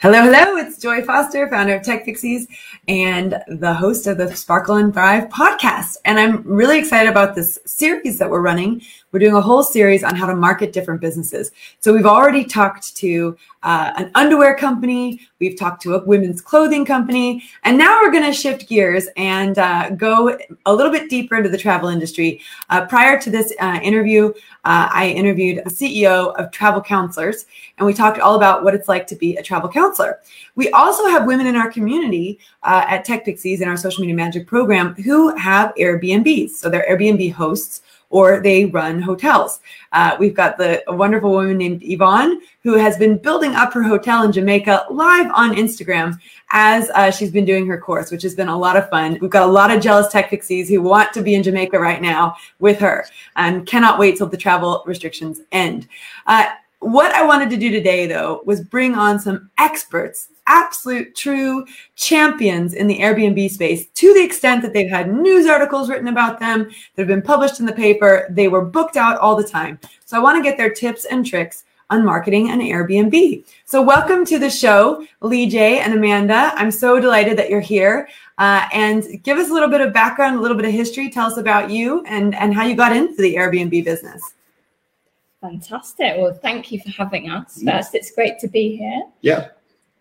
Hello, hello. It's Joy Foster, founder of TechPixies and the host of the Sparkle and Thrive podcast. And I'm really excited about this series that we're running. We're doing a whole series on how to market different businesses. So we've already talked to uh, an underwear company, we've talked to a women's clothing company, and now we're going to shift gears and uh, go a little bit deeper into the travel industry. Uh, prior to this uh, interview, uh, I interviewed the CEO of Travel Counsellors, and we talked all about what it's like to be a travel counselor. We also have women in our community uh, at TechPixies in our social media magic program who have Airbnbs. So they're Airbnb hosts or they run hotels. Uh, we've got the wonderful woman named Yvonne who has been building up her hotel in Jamaica live on Instagram as uh, she's been doing her course, which has been a lot of fun. We've got a lot of jealous tech pixies who want to be in Jamaica right now with her and cannot wait till the travel restrictions end. Uh, what I wanted to do today, though, was bring on some experts absolute true champions in the Airbnb space to the extent that they've had news articles written about them that have been published in the paper. They were booked out all the time. So I want to get their tips and tricks on marketing an Airbnb. So welcome to the show, Lee Jay and Amanda. I'm so delighted that you're here. Uh, and give us a little bit of background, a little bit of history. Tell us about you and, and how you got into the Airbnb business. Fantastic. Well, thank you for having us. First, it's great to be here. Yeah.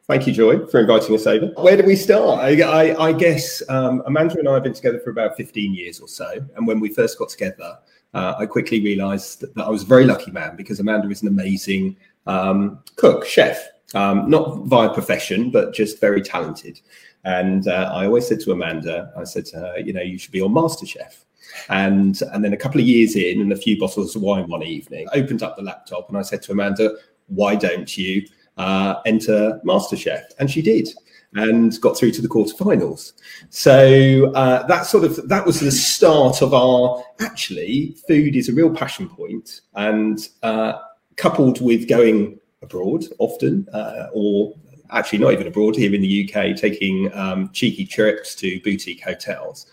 Thank you, Joy, for inviting us over. Where do we start? I, I, I guess um, Amanda and I have been together for about 15 years or so. And when we first got together, uh, I quickly realized that, that, I was a very lucky man because Amanda is an amazing um, cook, chef, um, not via profession, but just very talented. And uh, I always said to Amanda, I said to her, you know, you should be on MasterChef. And and then a couple of years in, and a few bottles of wine one evening, I opened up the laptop and I said to Amanda, why don't you uh, enter MasterChef, and she did, and got through to the quarterfinals. So uh, that sort of that was the start of our. Actually, food is a real passion point, and uh, coupled with going abroad often, uh, or actually not even abroad here in the UK, taking um, cheeky trips to boutique hotels.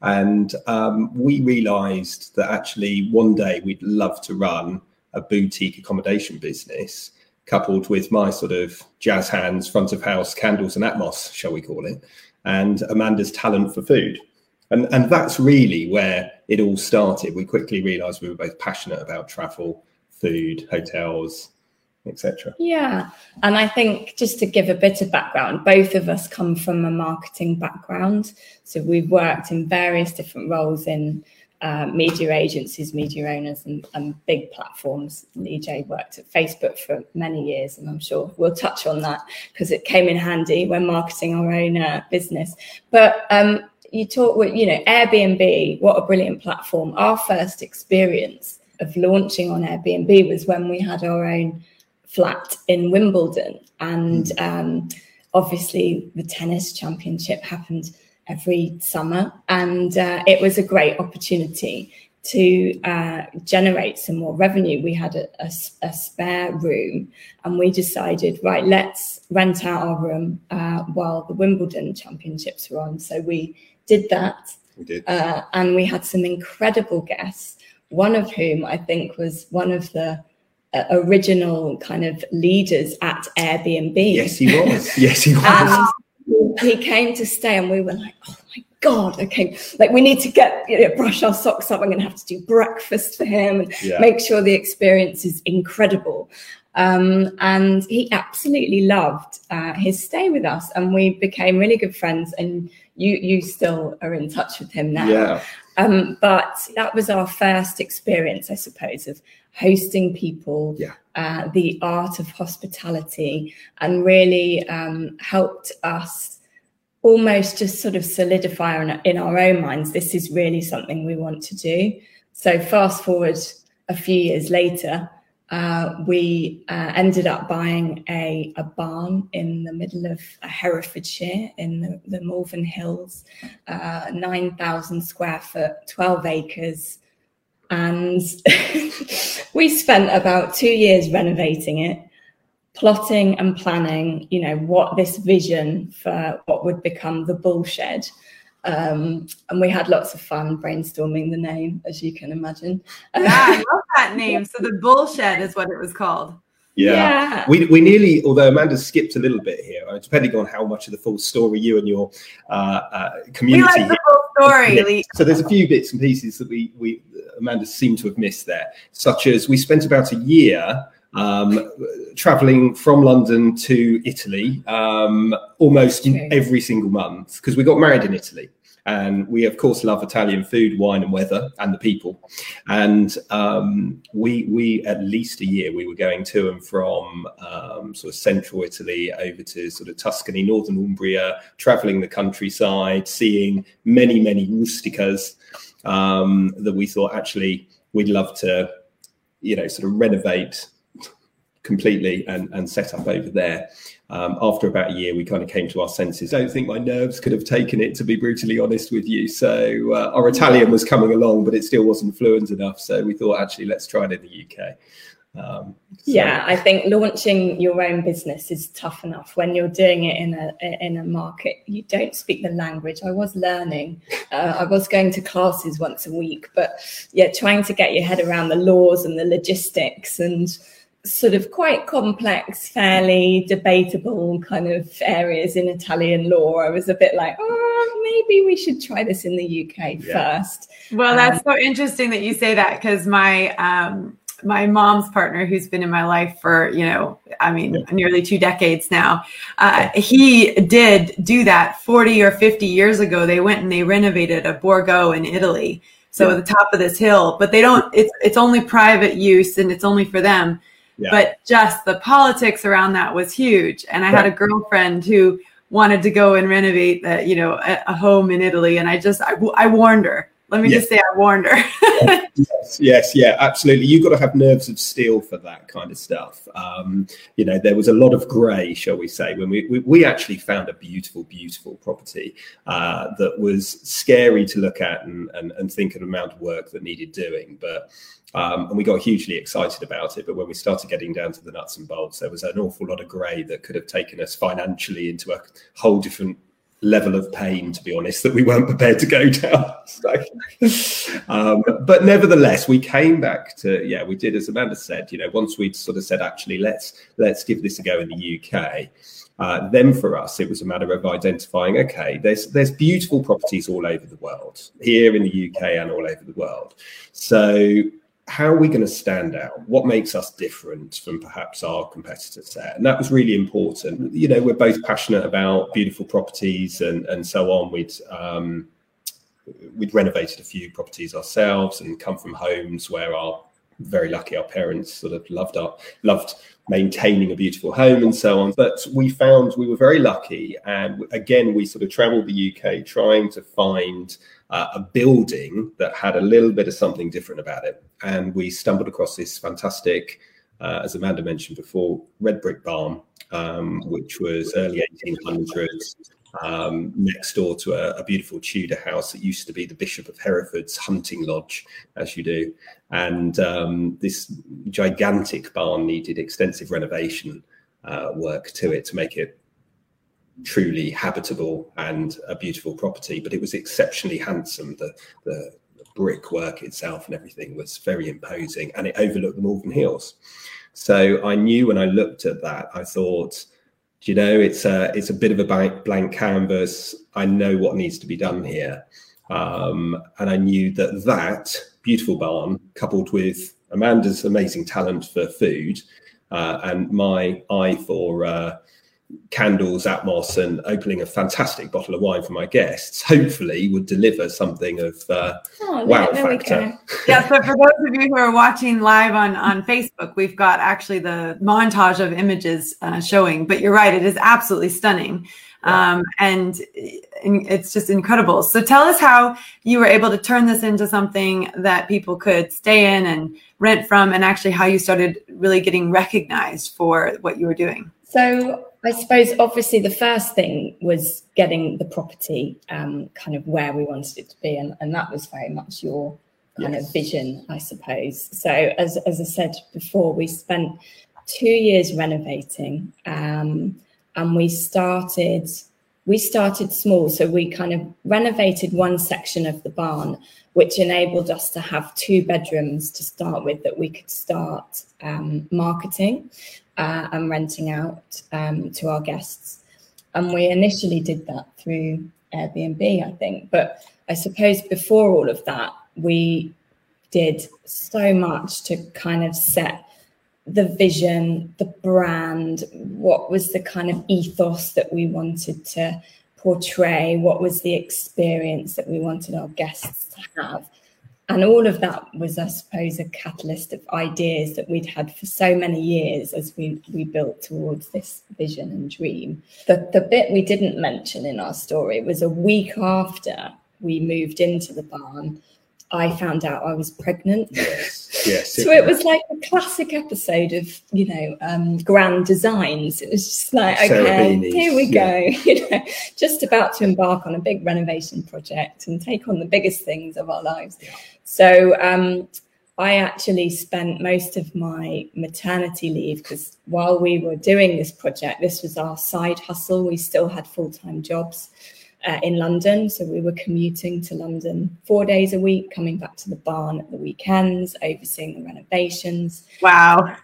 And um, we realized that actually one day we'd love to run a boutique accommodation business coupled with my sort of jazz hands, front of house, candles and atmos, shall we call it, and Amanda's talent for food. And, and that's really where it all started. We quickly realized we were both passionate about travel, food, hotels, etc. Yeah. And I think just to give a bit of background, both of us come from a marketing background. So we've worked in various different roles in uh, media agencies, media owners, and, and big platforms. EJ worked at Facebook for many years, and I'm sure we'll touch on that because it came in handy when marketing our own uh, business. But um, you talk with, you know, Airbnb, what a brilliant platform. Our first experience of launching on Airbnb was when we had our own flat in Wimbledon, and um, obviously the tennis championship happened every summer. And uh, it was a great opportunity to uh, generate some more revenue. We had a, a, a, spare room and we decided, right, let's rent out our room uh, while the Wimbledon championships were on. So we did that. We did. Uh, and we had some incredible guests, one of whom I think was one of the uh, original kind of leaders at Airbnb. Yes, he was. yes, he was he came to stay and we were like, oh my God, okay, like we need to get, you know, brush our socks up. I'm going to have to do breakfast for him and yeah. make sure the experience is incredible. Um, and he absolutely loved uh, his stay with us and we became really good friends and you you still are in touch with him now yeah. um, but that was our first experience i suppose of hosting people yeah. uh, the art of hospitality and really um, helped us almost just sort of solidify in, in our own minds this is really something we want to do so fast forward a few years later uh, we uh, ended up buying a, a barn in the middle of Herefordshire in the, the Malvern Hills, uh, 9,000 square foot, 12 acres. And we spent about two years renovating it, plotting and planning, you know, what this vision for what would become the bull shed um, and we had lots of fun brainstorming the name, as you can imagine. Yeah, I love that name. So the Bull Shed is what it was called. Yeah. Yeah. We, we nearly, although Amanda skipped a little bit here, uh, depending on how much of the full story you and your uh, uh, We community. like the full story. So there's a few bits and pieces that we, we Amanda seemed to have missed there, such as we spent about a year um, traveling from London to Italy um, almost every single month because we got married in Italy. And we, of course, love Italian food, wine, and weather, and the people. And um, we, we at least a year, we were going to and from um, sort of central Italy over to sort of Tuscany, northern Umbria, traveling the countryside, seeing many, many rusticas um, that we thought actually we'd love to, you know, sort of renovate completely and, and set up over there. Um, after about a year, we kind of came to our senses. I don't think my nerves could have taken it, to be brutally honest with you. So uh, our Italian was coming along, but it still wasn't fluent enough. So we thought, actually, let's try it in the UK. Um, so- Yeah, I think launching your own business is tough enough when you're doing it in a in a market you don't speak the language. I was learning, uh, I was going to classes once a week, but yeah, trying to get your head around the laws and the logistics and sort of quite complex, fairly debatable kind of areas in Italian law. I was a bit like, oh, maybe we should try this in the UK Yeah. first. Well, that's so interesting that you say that because my um, my mom's partner, who's been in my life for you know, I mean, Yeah. nearly two decades now, uh, he did do that forty or fifty years ago. They went and they renovated a Borgo in Italy, so Yeah. at the top of this hill. But they don't. It's it's only private use and it's only for them. Yeah. But just the politics around that was huge. And I had a girlfriend who wanted to go and renovate the, you know, a, a home in Italy, and I just I, I warned her. Let me just say I warned her. Yes, yes, yeah, absolutely. You've got to have nerves of steel for that kind of stuff. Um, you know, there was a lot of grey, shall we say, when we, we, we actually found a beautiful, beautiful property uh, that was scary to look at and, and, and think of the amount of work that needed doing. But um, and we got hugely excited about it. But when we started getting down to the nuts and bolts, there was an awful lot of grey that could have taken us financially into a whole different level of pain, to be honest, that we weren't prepared to go down. So, um, but nevertheless, we came back to yeah, we did as Amanda said. You know, once we'd sort of said actually let's let's give this a go in the UK. Uh, then for us, it was a matter of identifying. Okay, there's there's beautiful properties all over the world, here in the UK and all over the world. So how are we going to stand out? What makes us different from perhaps our competitor set? And that was really important. You know, we're both passionate about beautiful properties and and so on. We'd um, we'd renovated a few properties ourselves and come from homes where our very lucky our parents sort of loved our loved maintaining a beautiful home and so on but we found we were very lucky and again we sort of traveled the uk trying to find uh, a building that had a little bit of something different about it and we stumbled across this fantastic uh, as amanda mentioned before red brick barn um, which was early 1800s um, next door to a, a beautiful Tudor house that used to be the Bishop of Hereford's hunting lodge, as you do. And um, this gigantic barn needed extensive renovation uh, work to it to make it truly habitable and a beautiful property. But it was exceptionally handsome. The, the brickwork itself and everything was very imposing, and it overlooked the Malvern Hills. So I knew when I looked at that, I thought, do you know, it's a it's a bit of a blank, blank canvas. I know what needs to be done here, um, and I knew that that beautiful barn, coupled with Amanda's amazing talent for food uh, and my eye for uh, candles, Atmos, and opening a fantastic bottle of wine for my guests, hopefully would deliver something of uh, Oh, wow there factor. go. yeah. So for those of you who are watching live on on Facebook, we've got actually the montage of images uh, showing. But you're right; it is absolutely stunning, um, and, and it's just incredible. So tell us how you were able to turn this into something that people could stay in and rent from, and actually how you started really getting recognized for what you were doing. So I suppose obviously the first thing was getting the property um, kind of where we wanted it to be, and, and that was very much your kind Yes. of vision, I suppose. So as as I said before, we spent two years renovating, um, and we started we started small. So we kind of renovated one section of the barn, which enabled us to have two bedrooms to start with that we could start um, marketing. Uh, and renting out um, to our guests. And we initially did that through Airbnb, I think. But I suppose before all of that, we did so much to kind of set the vision, the brand, what was the kind of ethos that we wanted to portray, what was the experience that we wanted our guests to have. And all of that was, I suppose, a catalyst of ideas that we'd had for so many years as we, we built towards this vision and dream. The, the bit we didn't mention in our story was a week after we moved into the barn, I found out I was pregnant. Yes, yes. so it was like a classic episode of, you know, um, grand designs. It was just like, okay, here we go. You know, just about to embark on a big renovation project and take on the biggest things of our lives. Yeah. So um, I actually spent most of my maternity leave because while we were doing this project, this was our side hustle. We still had full time jobs uh, in London. So we were commuting to London four days a week, coming back to the barn at the weekends, overseeing the renovations. Wow.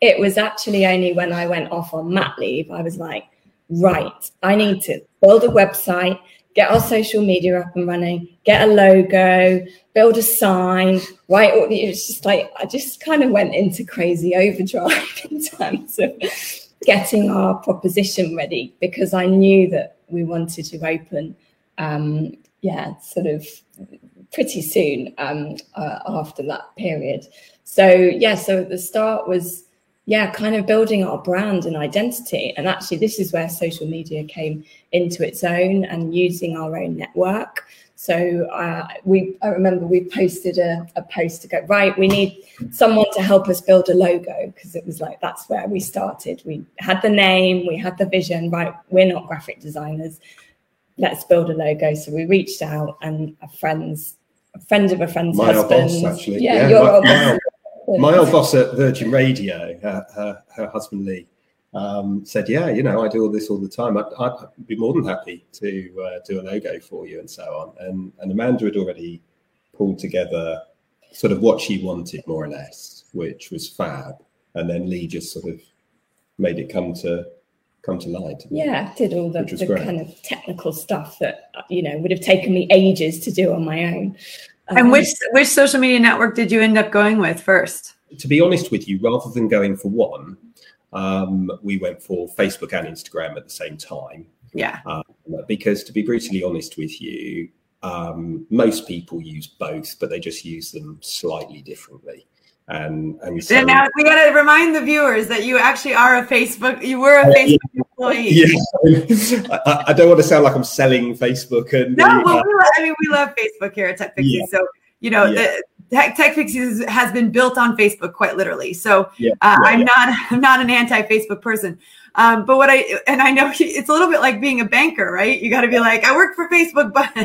It was actually only when I went off on mat leave, I was like, right, I need to build a website, get our social media up and running, get a logo, build a sign, write. all the, It's just like, I just kind of went into crazy overdrive in terms of getting our proposition ready because I knew that we wanted to open, um, yeah, sort of pretty soon um, uh, after that period. So yeah, so at the start was yeah, kind of building our brand and identity. And actually, this is where social media came into its own and using our own network. So uh, we, I remember we posted a, a post to go right. We need someone to help us build a logo because it was like that's where we started. We had the name, we had the vision. Right, we're not graphic designers. Let's build a logo. So we reached out, and a friend's a friend of a friend's my husband. boss, actually. Yeah, Yeah, your my- old boss. My old boss at Virgin Radio, her, her, her husband Lee, um, said, "Yeah, you know, I do all this all the time. I'd, I'd be more than happy to uh, do a logo for you and so on." And and Amanda had already pulled together sort of what she wanted, more or less, which was fab. And then Lee just sort of made it come to come to light. Yeah, did all the, the kind of technical stuff that you know would have taken me ages to do on my own. And Um, which which social media network did you end up going with first? to be honest with you, rather than going for one, um, we went for Facebook and Instagram at the same time. Yeah. Um, because to be brutally honest with you, um, most people use both, but they just use them slightly differently. And and so And now we got to remind the viewers that you actually are a Facebook. You were a Uh, Facebook employee. yeah, I, I don't want to sound like I'm selling Facebook and No, the, well, uh, we love, I mean, we love Facebook here at TechPixies. Yeah. So, you know, Yeah. the Tech, TechPixies has been built on Facebook quite literally. So, Yeah. uh, Yeah, I'm yeah. not, I'm not an anti-Facebook person. Um, but what I, and I know it's a little bit like being a banker, right? You got to be like, I work for Facebook, but,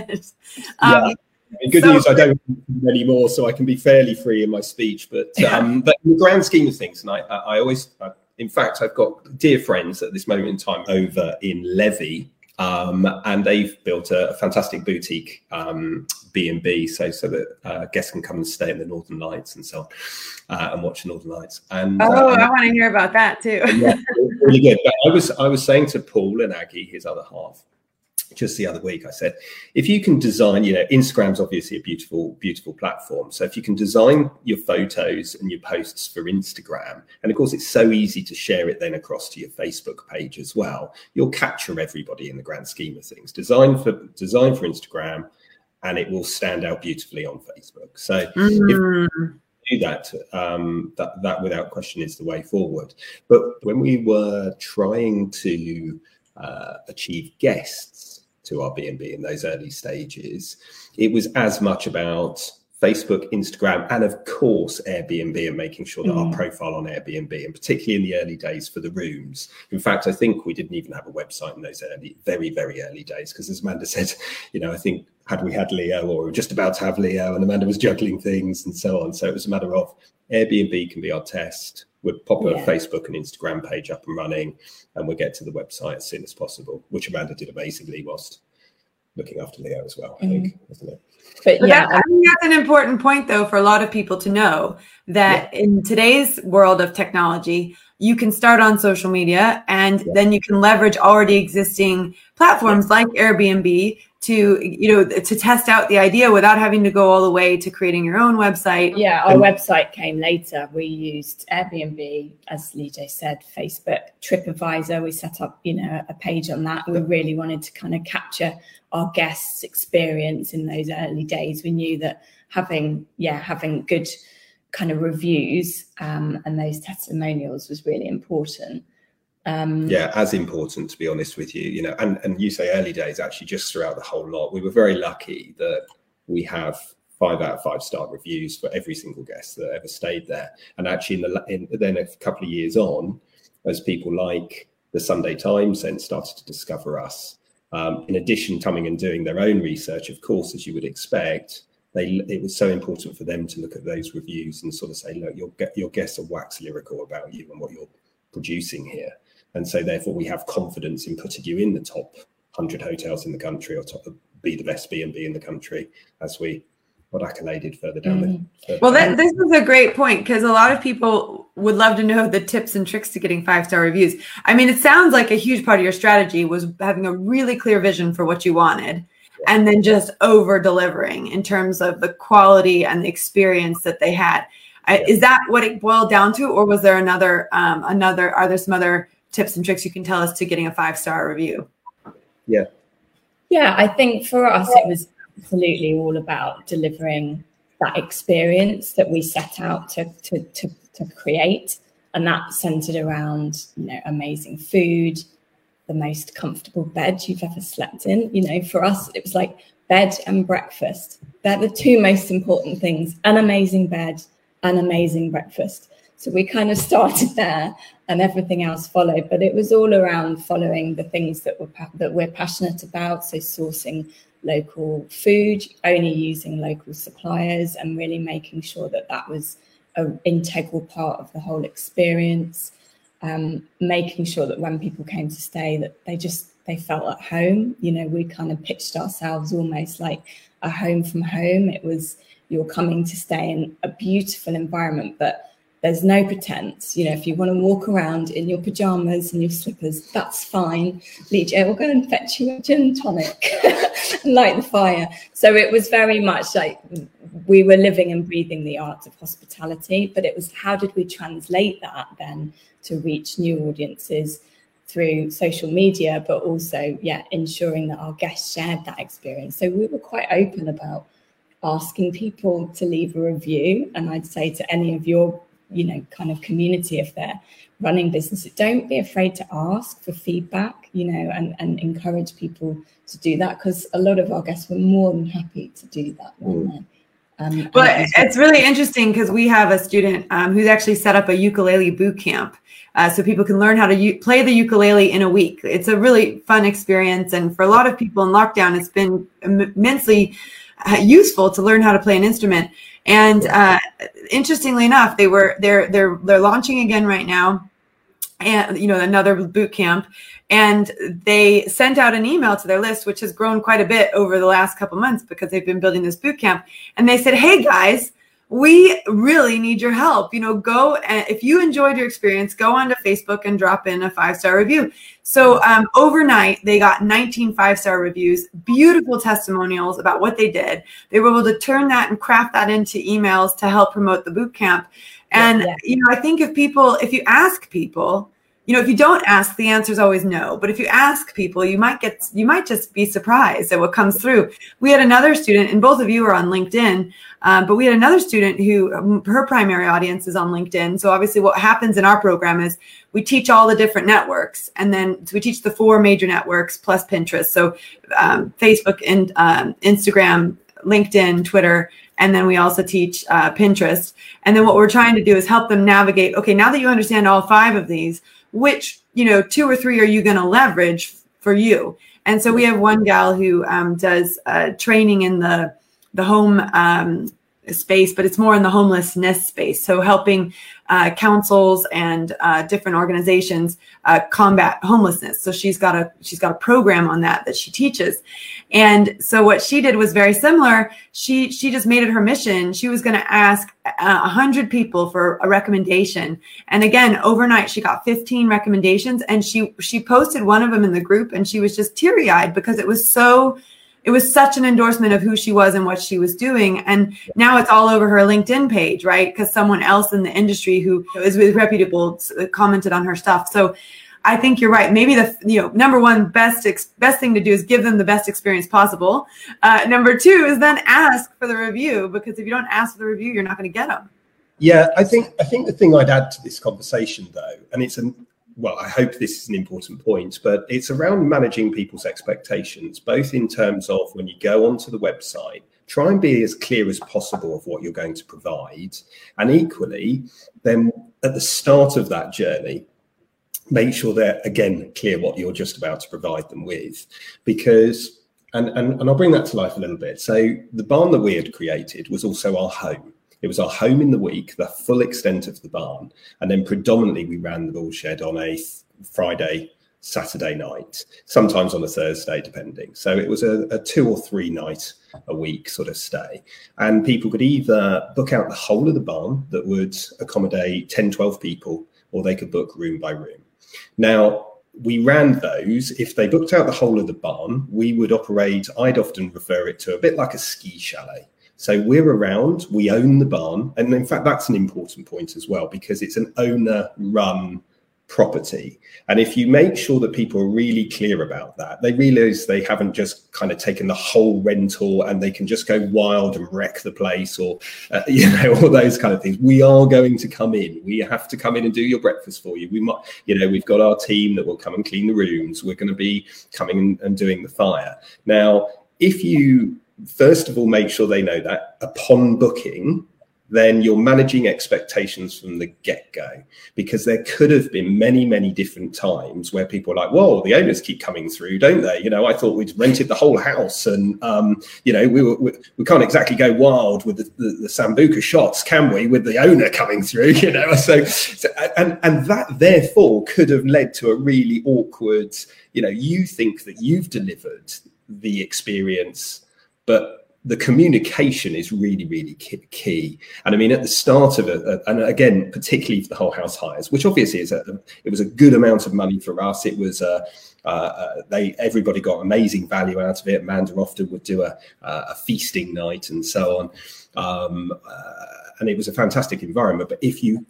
um, And good So- news, I don't anymore, so I can be fairly free in my speech. But um, but in the grand scheme of things, and I, I, I always, I, in fact, I've got dear friends at this moment in time over in Levi, um, and they've built a, fantastic boutique um, B and B, so so that uh, guests can come and stay in the Northern Lights and so on, uh, and watch the Northern Lights. And oh, uh, I want to hear about that too. yeah, really good. But I was I was saying to Paul and Aggie, his other half, just the other week, I said, if you can design, you know, Instagram's obviously a beautiful, beautiful platform. So if you can design your photos and your posts for Instagram, and of course it's so easy to share it then across to your Facebook page as well, you'll capture everybody in the grand scheme of things. Design for design for Instagram, and it will stand out beautifully on Facebook. So Mm. do that, um, that that without question is the way forward. But when we were trying to uh, achieve guests to our B&B in those early stages, it was as much about Facebook, Instagram, and of course Airbnb, and making sure that our Mm. profile on Airbnb, and particularly in the early days for the rooms. In fact, I think we didn't even have a website in those early, very, very early days. Because as Amanda said, you know, I think had we had Leo, or we were just about to have Leo, and Amanda was juggling things and so on. So it was a matter of Airbnb can be our test. We'll pop a Facebook and Instagram page up and running, and we'll get to the website as soon as possible, which Amanda did amazingly whilst looking after Leo as well. I think, wasn't it? But But yeah, that, I think that's an important point, though, for a lot of people to know that in today's world of technology, you can start on social media and yeah. then you can leverage already existing platforms like Airbnb to you know to test out the idea without having to go all the way to creating your own website. Yeah, our website came later. We used Airbnb, as Lee said, Facebook, TripAdvisor. We set up you know a page on that. We really wanted to kind of capture our guests' experience in those early days. We knew that having yeah having good kind of reviews um, and those testimonials was really important. Um, yeah, as important to be honest with you, you know, and and you say early days actually just throughout the whole lot. We were very lucky that we have five out of five star reviews for every single guest that ever stayed there. And actually, in the in, then a couple of years on, as people like the Sunday Times then started to discover us, um, in addition coming and doing their own research, of course, as you would expect, they it was so important for them to look at those reviews and sort of say, look, your your guests are wax lyrical about you and what you're producing here, and so therefore we have confidence in putting you in the top hundred hotels in the country or top be the best B and B in the country as we got accoladed further down mm. the, well that, this is a great point because a lot of people would love to know the tips and tricks to getting five star reviews. I mean it sounds like a huge part of your strategy was having a really clear vision for what you wanted and then just over delivering in terms of the quality and the experience that they had. I, is that what it boiled down to, or was there another um, another? Are there some other tips and tricks you can tell us to getting a five star review? Yeah, yeah. I think for us it was absolutely all about delivering that experience that we set out to to to, to create, and that centered around you know amazing food, the most comfortable bed you've ever slept in. You know, for us, it was like bed and breakfast. They're the two most important things an amazing bed, an amazing breakfast. So we kind of started there and everything else followed. But it was all around following the things that we're, that we're passionate about. So sourcing local food, only using local suppliers, and really making sure that that was an integral part of the whole experience um, making sure that when people came to stay that they just they felt at home you know we kind of pitched ourselves almost like a home from home it was you're coming to stay in a beautiful environment but there's no pretense. You know, if you want to walk around in your pajamas and your slippers, that's fine. Lee will go and fetch you a gin tonic and light the fire. So it was very much like we were living and breathing the art of hospitality, but it was how did we translate that then to reach new audiences through social media, but also, yeah, ensuring that our guests shared that experience. So we were quite open about asking people to leave a review. And I'd say to any of your you know kind of community if they're running businesses don't be afraid to ask for feedback you know and, and encourage people to do that because a lot of our guests were more than happy to do that mm. Um, but it's really interesting because we have a student um, who's actually set up a ukulele boot camp uh, so people can learn how to u- play the ukulele in a week. It's a really fun experience and for a lot of people in lockdown it's been immensely uh, useful to learn how to play an instrument. And uh, interestingly enough, they were they're they're they're launching again right now, and you know another boot camp, and they sent out an email to their list, which has grown quite a bit over the last couple months because they've been building this boot camp, and they said, "Hey guys." we really need your help. You know, go and if you enjoyed your experience, go onto Facebook and drop in a five star review. So um, overnight, they got 19 five star reviews, beautiful testimonials about what they did. They were able to turn that and craft that into emails to help promote the boot camp. And yeah. you know, I think if people, if you ask people, you know, if you don't ask, the answer is always no. But if you ask people, you might get, you might just be surprised at what comes through. We had another student, and both of you are on LinkedIn, um, but we had another student who um, her primary audience is on LinkedIn. So obviously, what happens in our program is we teach all the different networks, and then so we teach the four major networks plus Pinterest. So um, Facebook and um, Instagram, LinkedIn, Twitter, and then we also teach uh, Pinterest. And then what we're trying to do is help them navigate. Okay, now that you understand all five of these which you know two or three are you going to leverage for you and so we have one gal who um, does uh, training in the the home um, space, but it's more in the homelessness space. So helping uh, councils and uh, different organizations uh, combat homelessness. So she's got a she's got a program on that that she teaches. And so what she did was very similar. She she just made it her mission. She was going to ask uh, a hundred people for a recommendation. And again, overnight she got 15 recommendations, and she she posted one of them in the group, and she was just teary eyed because it was so it was such an endorsement of who she was and what she was doing. And now it's all over her LinkedIn page, right? Because someone else in the industry who is reputable commented on her stuff. So I think you're right. Maybe the you know number one best ex- best thing to do is give them the best experience possible. Uh, number two is then ask for the review because if you don't ask for the review, you're not going to get them. Yeah, I think I think the thing I'd add to this conversation though, and it's an well, I hope this is an important point, but it's around managing people's expectations, both in terms of when you go onto the website, try and be as clear as possible of what you're going to provide. And equally, then at the start of that journey, make sure they're again clear what you're just about to provide them with. Because, and, and, and I'll bring that to life a little bit. So, the barn that we had created was also our home. It was our home in the week, the full extent of the barn, and then predominantly we ran the bull shed on a Friday, Saturday night, sometimes on a Thursday, depending. So it was a, a two or three night a week sort of stay. And people could either book out the whole of the barn that would accommodate 10, 12 people, or they could book room by room. Now, we ran those. If they booked out the whole of the barn, we would operate, I'd often refer it to a bit like a ski chalet. So we're around, we own the barn. And in fact, that's an important point as well, because it's an owner run property. And if you make sure that people are really clear about that, they realize they haven't just kind of taken the whole rental and they can just go wild and wreck the place or, uh, you know, all those kind of things. We are going to come in. We have to come in and do your breakfast for you. We might, you know, we've got our team that will come and clean the rooms. We're going to be coming and doing the fire. Now, if you first of all, make sure they know that upon booking, then you're managing expectations from the get go. Because there could have been many, many different times where people are like, whoa, the owners keep coming through, don't they? You know, I thought we'd rented the whole house and, um, you know, we, were, we, we, can't exactly go wild with the, the, the, Sambuca shots, can we, with the owner coming through, you know? So, so, and, and that therefore could have led to a really awkward, you know, you think that you've delivered the experience but the communication is really, really key. And I mean, at the start of it, uh, and again, particularly for the whole house hires, which obviously is a, it was a good amount of money for us. It was uh, uh, uh, they everybody got amazing value out of it. Amanda often would do a, a feasting night and so on, um, uh, and it was a fantastic environment. But if you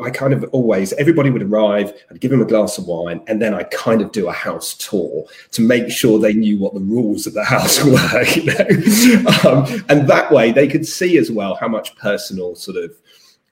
I kind of always everybody would arrive, I'd give them a glass of wine, and then I kind of do a house tour to make sure they knew what the rules of the house were, you know, um, and that way they could see as well how much personal sort of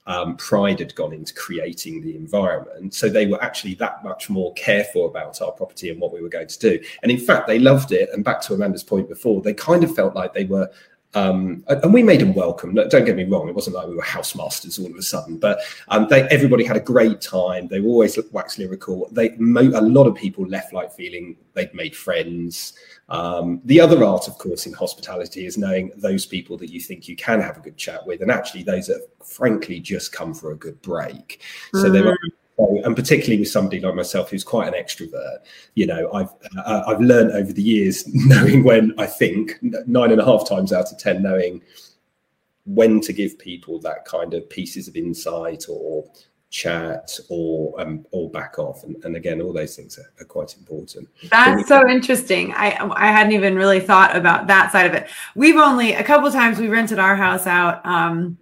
um, pride had gone into creating the environment. So they were actually that much more careful about our property and what we were going to do. And in fact, they loved it. And back to Amanda's point before, they kind of felt like they were um, and we made them welcome. Don't get me wrong; it wasn't like we were housemasters all of a sudden. But um, they, everybody had a great time. They were always wax lyrical. They, a lot of people left like feeling they'd made friends. Um, the other art, of course, in hospitality is knowing those people that you think you can have a good chat with, and actually those that frankly just come for a good break. So they were and particularly with somebody like myself who's quite an extrovert you know i've uh, i've learned over the years knowing when i think nine and a half times out of ten knowing when to give people that kind of pieces of insight or chat or um, or back off. And, and again all those things are, are quite important. That's so interesting. I i hadn't even really thought about that side of it. We've only a couple times we rented our house out um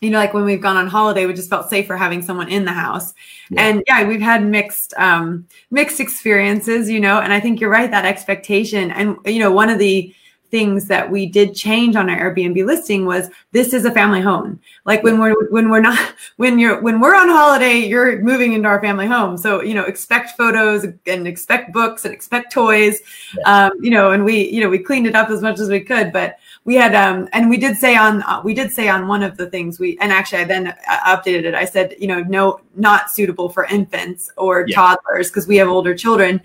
you know, like when we've gone on holiday, we just felt safer having someone in the house. Yeah. And yeah, we've had mixed um mixed experiences, you know, and I think you're right, that expectation. And you know, one of the things that we did change on our Airbnb listing was this is a family home. Like when we're when we're not when you're when we're on holiday, you're moving into our family home. So you know, expect photos and expect books and expect toys. Yeah. Um, you know, and we you know we cleaned it up as much as we could, but we had um and we did say on uh, we did say on one of the things we and actually I then uh, updated it. I said you know no not suitable for infants or yeah. toddlers because we have older children.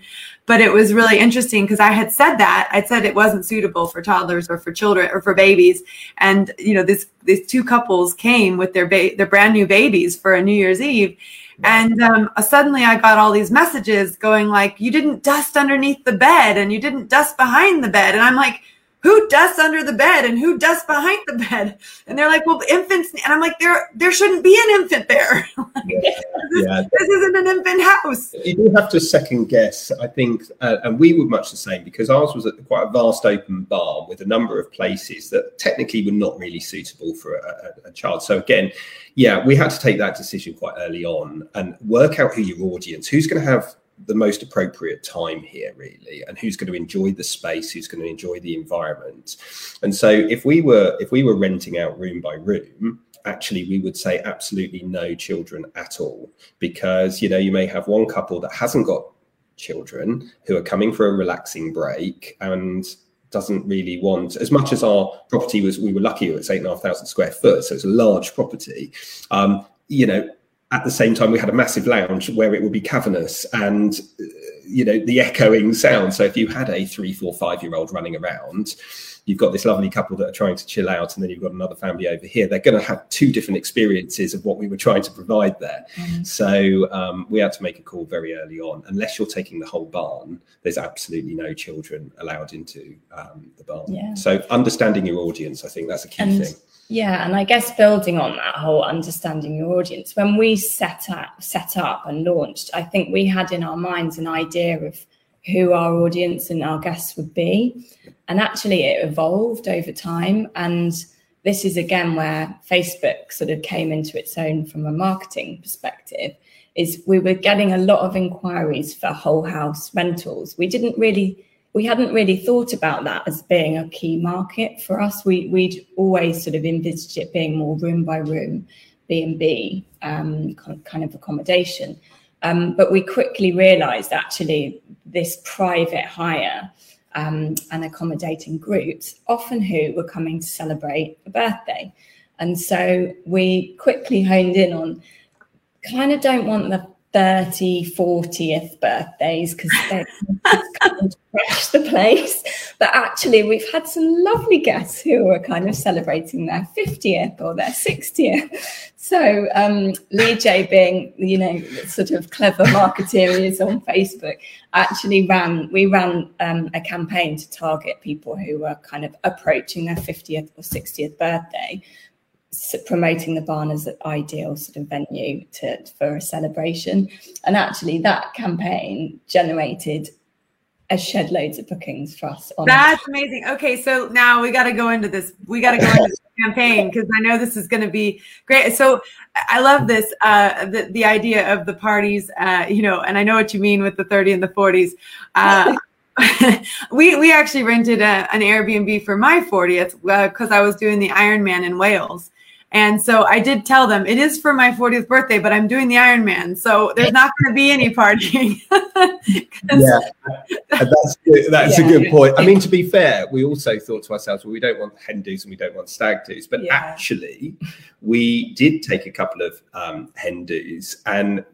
but it was really interesting because I had said that I said it wasn't suitable for toddlers or for children or for babies, and you know this these two couples came with their ba- their brand new babies for a New Year's Eve, and um, suddenly I got all these messages going like, "You didn't dust underneath the bed, and you didn't dust behind the bed," and I'm like who dusts under the bed and who dusts behind the bed? And they're like, well, infants. And I'm like, there, there shouldn't be an infant there. like, yeah, this, yeah. this, isn't an infant house. You do have to second guess, I think. Uh, and we were much the same because ours was at quite a vast open barn with a number of places that technically were not really suitable for a, a, a child. So again, yeah, we had to take that decision quite early on and work out who your audience, who's going to have the most appropriate time here really and who's going to enjoy the space who's going to enjoy the environment. And so if we were if we were renting out room by room actually we would say absolutely no children at all because you know you may have one couple that hasn't got children who are coming for a relaxing break and doesn't really want as much as our property was we were lucky it it's eight and a half thousand square foot so it's a large property um, you know at the same time we had a massive lounge where it would be cavernous and uh, you know the echoing sound. So if you had a three four five year old running around you've got this lovely couple that are trying to chill out and then you've got another family over here. They're going to have two different experiences of what we were trying to provide there. Mm-hmm. so um, we had to make a call very early on. Unless you're taking the whole barn there's absolutely no children allowed into um, the barn. Yeah. so understanding your audience i think that's a key and- thing. yeah, and I guess building on that whole understanding your audience, when we set up, set up and launched, I think we had in our minds an idea of who our audience and our guests would be, and actually it evolved over time. And this is again where Facebook sort of came into its own from a marketing perspective. Is we were getting a lot of inquiries for whole house rentals. We didn't really we hadn't really thought about that as being a key market for us. We, we'd always sort of envisaged it being more room by room, B and B um, kind of accommodation. Um, but we quickly realised actually this private hire um, and accommodating groups, often who were coming to celebrate a birthday. And so we quickly honed in on kind of don't want the 30, 40th birthdays because they kind of crash the place. But actually, we've had some lovely guests who are kind of celebrating their 50th or their 60th. So, um, Lee Jay, being, you know, sort of clever marketeer is on Facebook, actually ran, we ran um, a campaign to target people who were kind of approaching their 50th or 60th birthday promoting the barn as an ideal sort of venue to for a celebration. And actually, that campaign generated a shed loads of bookings for us. That's amazing. Okay, so now we got to go into this. We got to go into this campaign because I know this is going to be great. So I love this uh, the the idea of the parties. Uh, you know, and I know what you mean with the thirty and the forties. Uh, we we actually rented a, an Airbnb for my 40th because uh, I was doing the Ironman in Wales, and so I did tell them it is for my 40th birthday, but I'm doing the Ironman, so there's not going to be any partying. yeah, that's good. that's yeah. a good point. I mean, to be fair, we also thought to ourselves, well, we don't want hen do's and we don't want stag do's, but yeah. actually, we did take a couple of um, hen do's and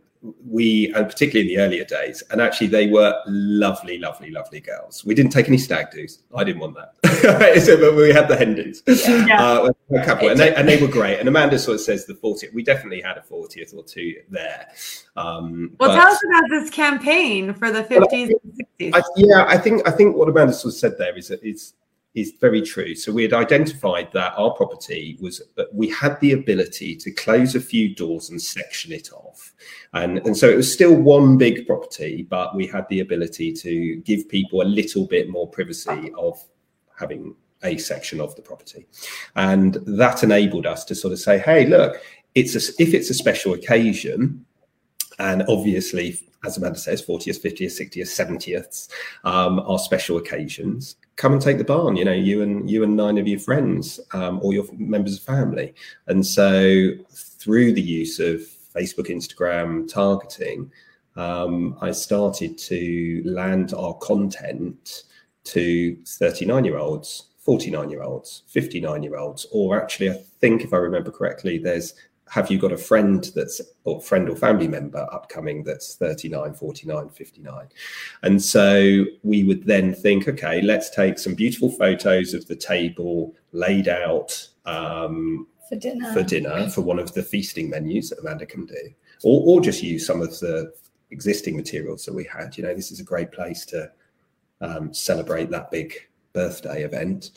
we and particularly in the earlier days and actually they were lovely lovely lovely girls. We didn't take any stag do's. I didn't want that. So, but we had the hen do's. Yeah. uh, a couple and they, and they were great. And amanda sort of says the 40th we definitely had a 40th or two there. Um, well but, tell us about this campaign for the 50s and 60s I, yeah i think i think what amanda sort of said there is that it's is very true. So we had identified that our property was that we had the ability to close a few doors and section it off. And, and so it was still one big property, but we had the ability to give people a little bit more privacy of having a section of the property. And that enabled us to sort of say, hey, look, it's a, if it's a special occasion, and obviously as Amanda says, 40th, 50th, 60th, 70th um, are special occasions. Come and take the barn, you know, you and you and nine of your friends um, or your members of family. And so through the use of Facebook, Instagram targeting, um, I started to land our content to 39 year olds, 49 year olds, 59 year olds, or actually, I think if I remember correctly, there's have you got a friend that's or friend or family member upcoming that's 39 49 59 and so we would then think okay let's take some beautiful photos of the table laid out um, for dinner. for dinner for one of the feasting menus that amanda can do. Or, or just use some of the existing materials that we had. You know this is a great place to um, celebrate that big birthday event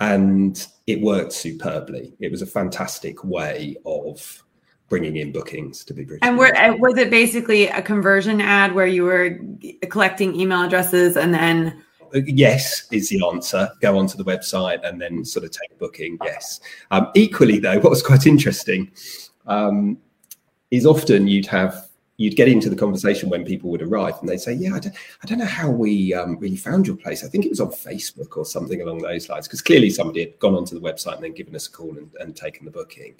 and it worked superbly. It was a fantastic way of bringing in bookings to be British. And were, uh, was it basically a conversion ad where you were collecting email addresses and then? Uh, yes, is the answer. Go onto the website and then sort of take a booking. Yes. Um, equally, though, what was quite interesting um, is often you'd have you'd get into the conversation when people would arrive and they'd say, Yeah, I don't, I don't know how we um, really found your place. I think it was on Facebook or something along those lines, because clearly somebody had gone onto the website and then given us a call and, and taken the booking.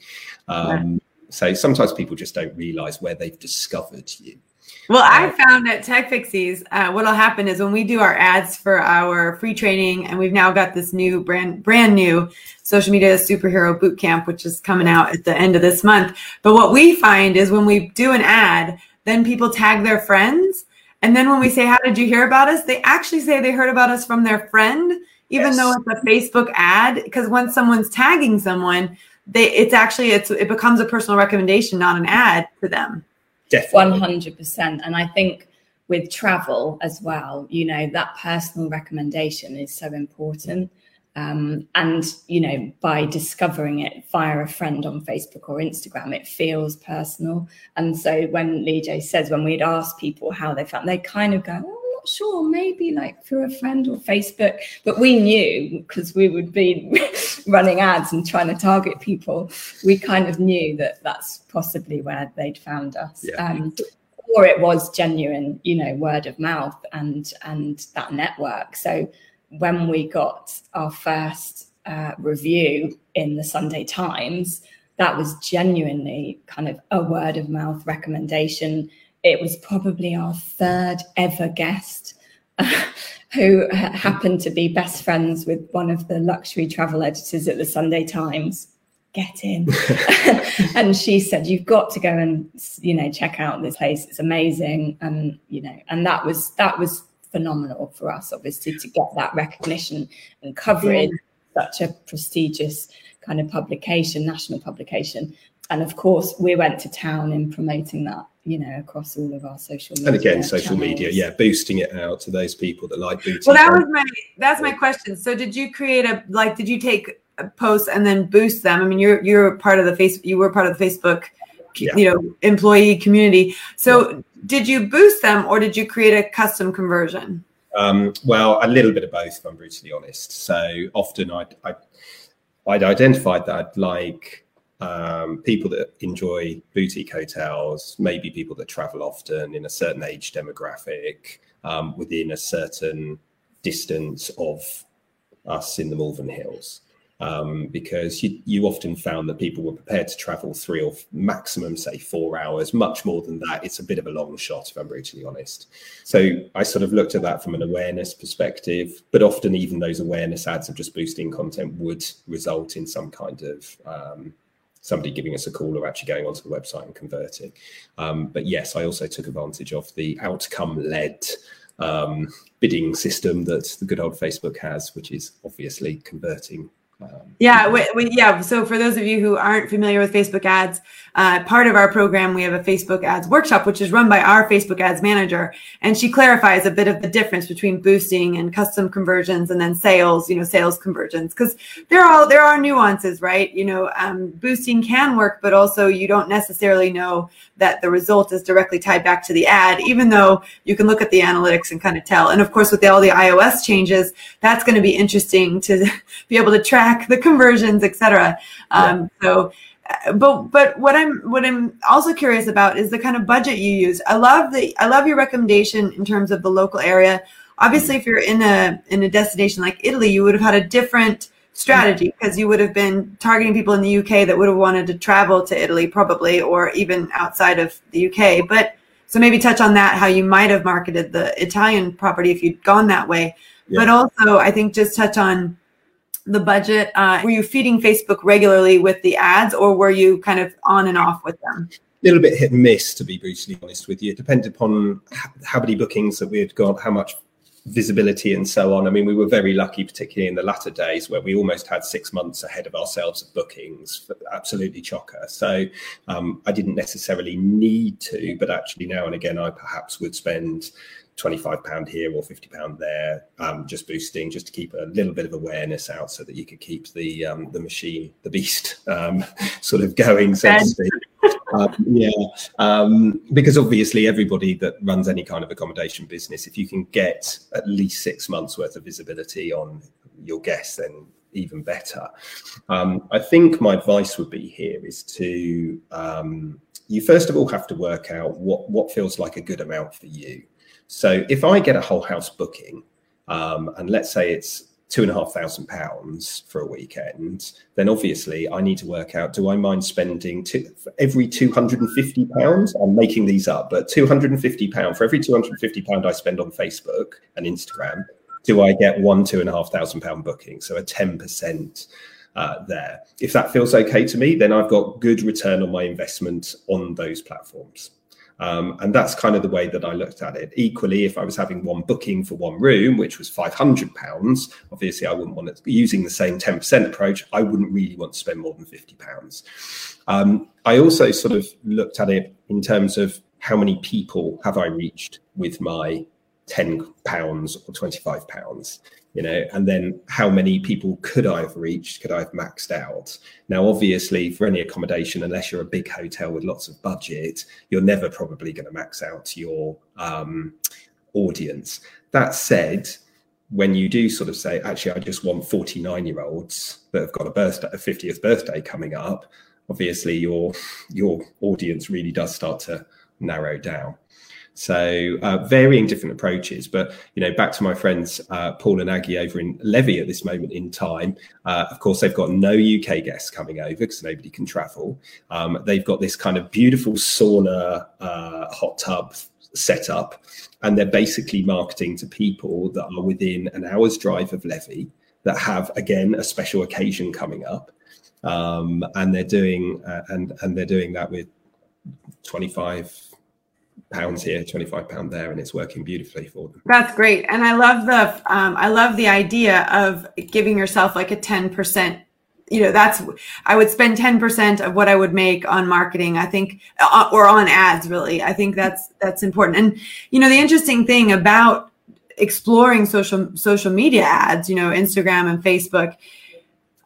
Um, yeah. So sometimes people just don't realize where they've discovered you. Well, I found at TechPixies, uh, what'll happen is when we do our ads for our free training, and we've now got this new brand, brand new social media superhero boot camp, which is coming out at the end of this month. But what we find is when we do an ad, then people tag their friends. And then when we say, How did you hear about us? They actually say they heard about us from their friend, even yes. though it's a Facebook ad. Because once someone's tagging someone, they it's actually it's it becomes a personal recommendation, not an ad to them. Definitely. 100%. And I think with travel as well, you know, that personal recommendation is so important. Um, and, you know, by discovering it via a friend on Facebook or Instagram, it feels personal. And so when Lee says, when we'd ask people how they felt, they kind of go, oh, not sure, maybe like through a friend or Facebook. But we knew because we would be running ads and trying to target people, we kind of knew that that's possibly where they'd found us. Yeah. Um, or it was genuine, you know, word of mouth and and that network. So when we got our first uh, review in the Sunday Times, that was genuinely kind of a word of mouth recommendation it was probably our third ever guest who uh, happened to be best friends with one of the luxury travel editors at the Sunday Times. Get in. and she said, You've got to go and you know check out this place. It's amazing. And you know, and that was that was phenomenal for us, obviously, to get that recognition and coverage, yeah. such a prestigious kind of publication, national publication. And of course, we went to town in promoting that you know, across all of our social media. And again, social channels. media, yeah, boosting it out to those people that like booting. Well, that was my that's my question. So, did you create a like? Did you take posts and then boost them? I mean, you're you're part of the face. You were part of the Facebook, yeah. you know, employee community. So, yeah. did you boost them or did you create a custom conversion? Um, well, a little bit of both, if I'm brutally honest. So often I'd, I'd, I'd identified that I'd like um, people that enjoy boutique hotels, maybe people that travel often in a certain age demographic, um, within a certain distance of us in the Malvern Hills. Um, because you, you often found that people were prepared to travel three or maximum, say, four hours. Much more than that, it's a bit of a long shot, if I'm brutally honest. So I sort of looked at that from an awareness perspective, but often even those awareness ads of just boosting content would result in some kind of um, somebody giving us a call or actually going onto the website and converting. Um, but yes, I also took advantage of the outcome led um, bidding system that the good old Facebook has, which is obviously converting um, yeah, we, we, yeah. So for those of you who aren't familiar with Facebook ads, uh, part of our program we have a Facebook ads workshop, which is run by our Facebook ads manager, and she clarifies a bit of the difference between boosting and custom conversions, and then sales. You know, sales conversions, because there are there are nuances, right? You know, um, boosting can work, but also you don't necessarily know that the result is directly tied back to the ad, even though you can look at the analytics and kind of tell. And of course, with all the iOS changes, that's going to be interesting to be able to track track the conversions, etc. Um, yeah. So, uh, but but what I'm what I'm also curious about is the kind of budget you use. I love the I love your recommendation in terms of the local area. Obviously, if you're in a in a destination like Italy, you would have had a different strategy because you would have been targeting people in the UK that would have wanted to travel to Italy probably or even outside of the UK. But so maybe touch on that how you might have marketed the Italian property if you'd gone that way. Yeah. But also I think just touch on the budget? Uh, were you feeding Facebook regularly with the ads, or were you kind of on and off with them? A little bit hit and miss, to be brutally honest with you. It depended upon how many bookings that we had got, how much visibility and so on. I mean, we were very lucky, particularly in the latter days, where we almost had six months ahead of ourselves of bookings. Absolutely chocker. So um, I didn't necessarily need to, but actually now and again, I perhaps would spend 25 pound here or 50 pound there um, just boosting just to keep a little bit of awareness out so that you could keep the um, the machine the beast um, sort of going so to speak um, yeah um, because obviously everybody that runs any kind of accommodation business if you can get at least six months worth of visibility on your guests then even better. Um, i think my advice would be here is to you first of all have to work out what what feels like a good amount for you. So if I get a whole house booking, um, and let's say it's two and a half thousand pounds for a weekend, then obviously I need to work out do I mind spending two, every 250 pounds? I'm making these up, but 250 pounds for every 250 pound I spend on Facebook and Instagram, do I get one two and a half thousand pound booking? So a 10% uh, there. If that feels okay to me, then I've got good return on my investment on those platforms. Um, and that's kind of the way that I looked at it. Equally, if I was having one booking for one room, which was £500, obviously I wouldn't want to, using the same 10% approach, I wouldn't really want to spend more than £50. Um, I also sort of looked at it in terms of how many people have I reached with my 10 pounds or 25 pounds you know? And then how many people could i have reached could i have maxed out? Now obviously for any accommodation unless you're a big hotel with lots of budget you're never probably going to max out your um, audience. That said when you do sort of say actually i just want 49 year olds that have got a birthday a 50th birthday coming up obviously your your audience really does start to narrow down so uh, varying different approaches, but you know, back to my friends uh, Paul and Aggie over in Levi at this moment in time. Uh, of course, they've got no UK guests coming over because nobody can travel. Um, they've got this kind of beautiful sauna uh, hot tub set up, and they're basically marketing to people that are within an hour's drive of Levi that have again a special occasion coming up, um, and they're doing uh, and and they're doing that with 25 pounds here, 25 pound there, and it's working beautifully for them. That's great. And I love the, um, I love the idea of giving yourself like a 10%, you know, that's, I would spend 10% of what I would make on marketing. I think, uh, or on ads really. I think that's, that's important. And, you know, the interesting thing about exploring social, social media ads, you know, Instagram and Facebook,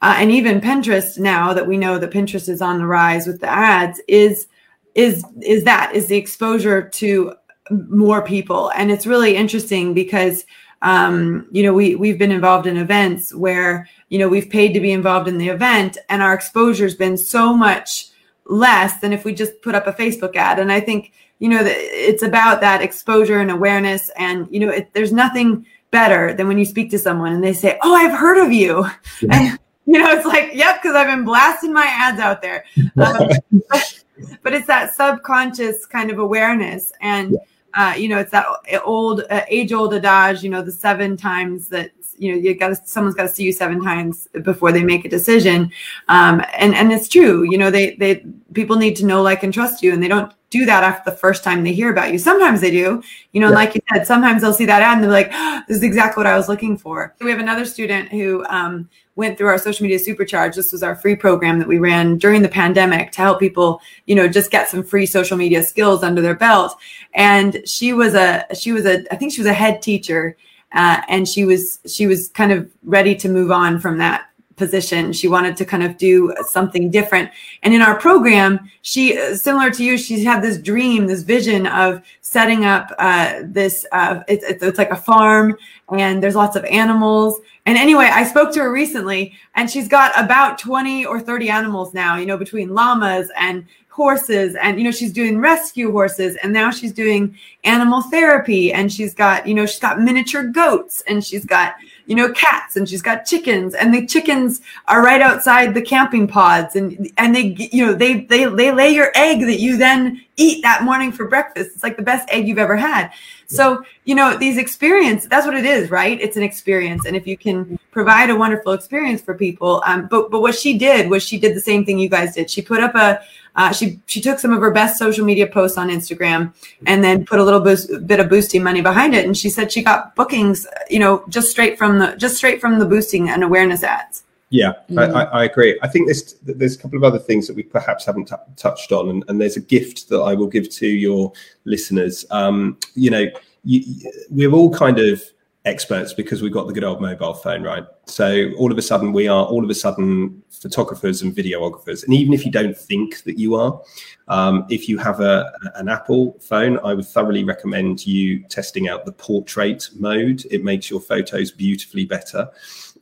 uh, and even Pinterest now that we know that Pinterest is on the rise with the ads is, is is that is the exposure to more people. And it's really interesting because um, you know we we've been involved in events where you know we've paid to be involved in the event and our exposure has been so much less than if we just put up a facebook ad. And i think you know it's about that exposure and awareness and you know it, there's nothing better than when you speak to someone and they say oh i've heard of you. Yeah. and you know it's like yep because i've been blasting my ads out there. Um, but it's that subconscious kind of awareness and uh, you know it's that old uh, age old adage you know the seven times that you know you got to someone's got to see you seven times before they make a decision. Um, and and it's true you know they they people need to know like and trust you and they don't do that after the first time they hear about you. Sometimes they do you know yeah. like you said sometimes they'll see that ad and they're like oh, this is exactly what i was looking for. We have another student who um, went through our social media supercharge this was our free program that we ran during the pandemic to help people you know just get some free social media skills under their belt and she was a she was a i think she was a head teacher uh, and she was she was kind of ready to move on from that position. She wanted to kind of do something different. And in our program, she, similar to you, she had this dream, this vision of setting up uh, this, uh, it's, it's like a farm and there's lots of animals. And anyway, I spoke to her recently and she's got about 20 or 30 animals now, you know, between llamas and horses and you know she's doing rescue horses and now she's doing animal therapy and she's got you know she's got miniature goats and she's got you know cats and she's got chickens and the chickens are right outside the camping pods and and they you know they they they lay your egg that you then eat that morning for breakfast. It's like the best egg you've ever had So, you know, these experience, that's what it is, right? It's an experience. And if you can provide a wonderful experience for people, um, but, but what she did was she did the same thing you guys did. She put up a, uh, she, she took some of her best social media posts on Instagram and then put a little boost, bit of boosting money behind it. And she said she got bookings, you know, just straight from the, just straight from the boosting and awareness ads. Yeah, mm. I, I, agree. I think there's there's a couple of other things that we perhaps haven't t- touched on, and, and, there's a gift that I will give to your listeners. Um, you know, you, we're all kind of experts because we've got the good old mobile phone, right? So all of a sudden, we are all of a sudden photographers and videographers. And even if you don't think that you are, um, if you have a, an Apple phone, I would thoroughly recommend you testing out the portrait mode. It makes your photos beautifully better.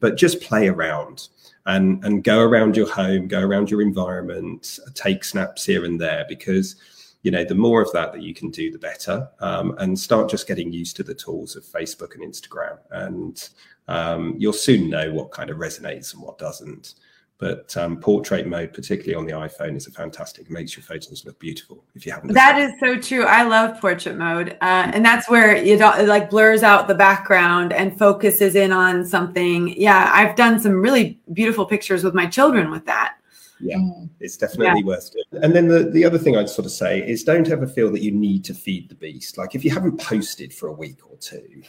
But just play around and and go around your home, go around your environment, take snaps here and there because you know the more of that that you can do the better. Um, and start just getting used to the tools of facebook and instagram. And um, you'll soon know what kind of resonates and what doesn't but um, portrait mode, particularly on the iPhone, is a fantastic. It makes your photos look beautiful. If you haven't, that is so true. I love portrait mode, uh, and that's where you don't it like blurs out the background and focuses in on something. Yeah, I've done some really beautiful pictures with my children with that yeah mm. it's definitely yeah. worth it and then the, the other thing i'd sort of say is don't ever feel that you need to feed the beast like if you haven't posted for a week or two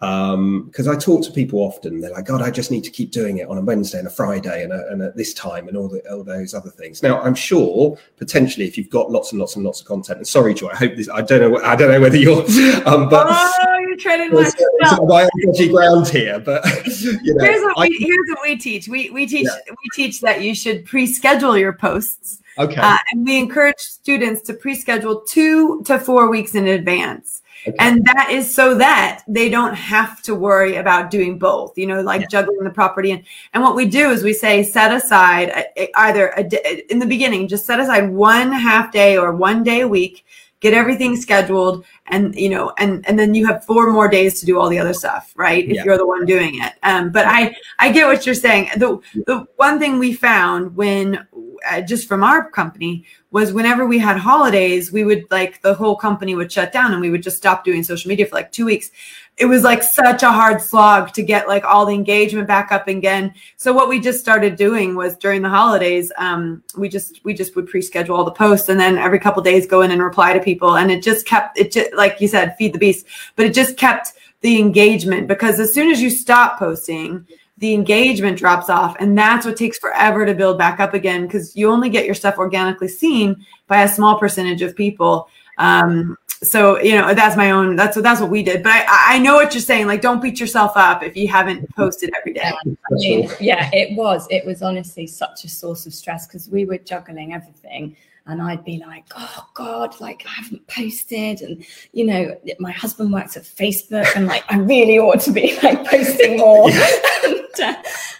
because um, i talk to people often they're like god i just need to keep doing it on a wednesday and a friday and, a, and at this time and all, the, all those other things now i'm sure potentially if you've got lots and lots and lots of content and sorry joy i hope this i don't know i don't know whether you're um but oh, you're treading my dodgy ground here but you know, here's, what we, here's what we teach we we teach yeah. we teach that you should pre schedule your posts. Okay. Uh, and we encourage students to pre-schedule two to four weeks in advance. Okay. And that is so that they don't have to worry about doing both, you know, like yeah. juggling the property. And, and what we do is we say, set aside a, a, either a, uh, in the beginning, just set aside one half day or one day a week get everything scheduled and you know and and then you have four more days to do all the other stuff right? If yeah. you're the one doing it. Um, but i i get what you're saying. The the one thing we found when uh, just from our company was whenever we had holidays we would like the whole company would shut down and we would just stop doing social media for like two weeks it was like such a hard slog to get like all the engagement back up again. So what we just started doing was during the holidays, um, we just we just would pre-schedule all the posts and then every couple days go in and reply to people, and it just kept it just like you said, feed the beast, but it just kept the engagement because as soon as you stop posting the engagement drops off. And that's what takes forever to build back up again because you only get your stuff organically seen by a small percentage of people. Um, so you know that's my own that's what that's what we did but i i know what you're saying like don't beat yourself up if you haven't posted every day yeah, I mean, yeah it was it was honestly such a source of stress because we were juggling everything and I'd be like, oh God, like I haven't posted. And, you know, my husband works at Facebook and like I really ought to be like posting more. and, uh,